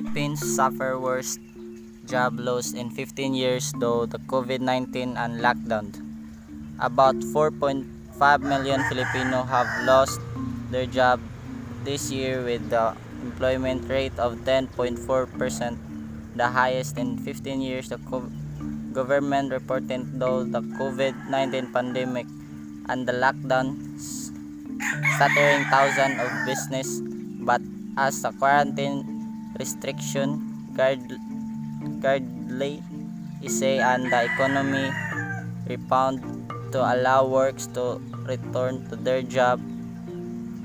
Philippines suffer worst job loss in 15 years though the COVID-19 and lockdown. About 4.5 million Filipino have lost their job this year with the employment rate of 10.4%, the highest in 15 years. The government reported though the COVID-19 pandemic and the lockdown shattering thousands of business but as the quarantine restriction guard guardly say and the economy rebound to allow works to return to their job.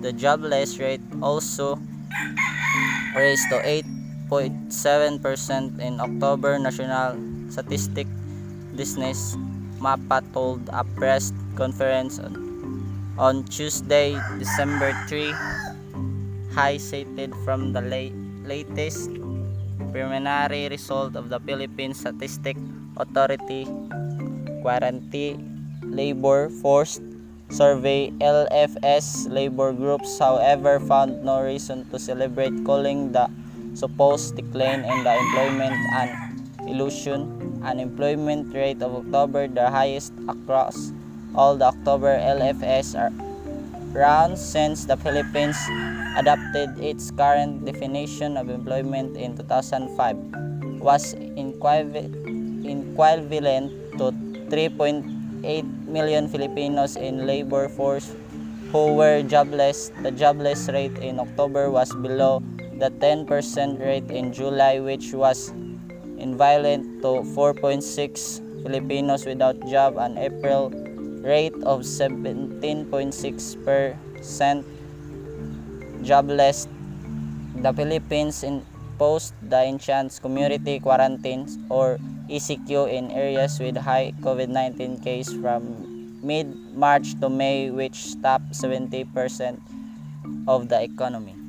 The jobless rate also raised to 8.7% in October. National Statistic Dennis MAPA told a press conference on, on Tuesday, December 3 high cited from the late, latest preliminary result of the Philippine Statistic Authority Quarantine Labor Force Survey LFS labor groups however found no reason to celebrate calling the supposed decline in the employment an illusion. Unemployment rate of October the highest across all the October LFS rounds since the Philippines adopted its current definition of employment in 2005 was equivalent to 3.8 million Filipinos in labor force who were jobless. The jobless rate in October was below the 10% rate in July which was equivalent to 4.6 Filipinos without job and April rate of 17.6 percent jobless, the Philippines imposed the enhanced community quarantine or ECQ in areas with high COVID-19 case from mid-March to May which stopped 70% of the economy.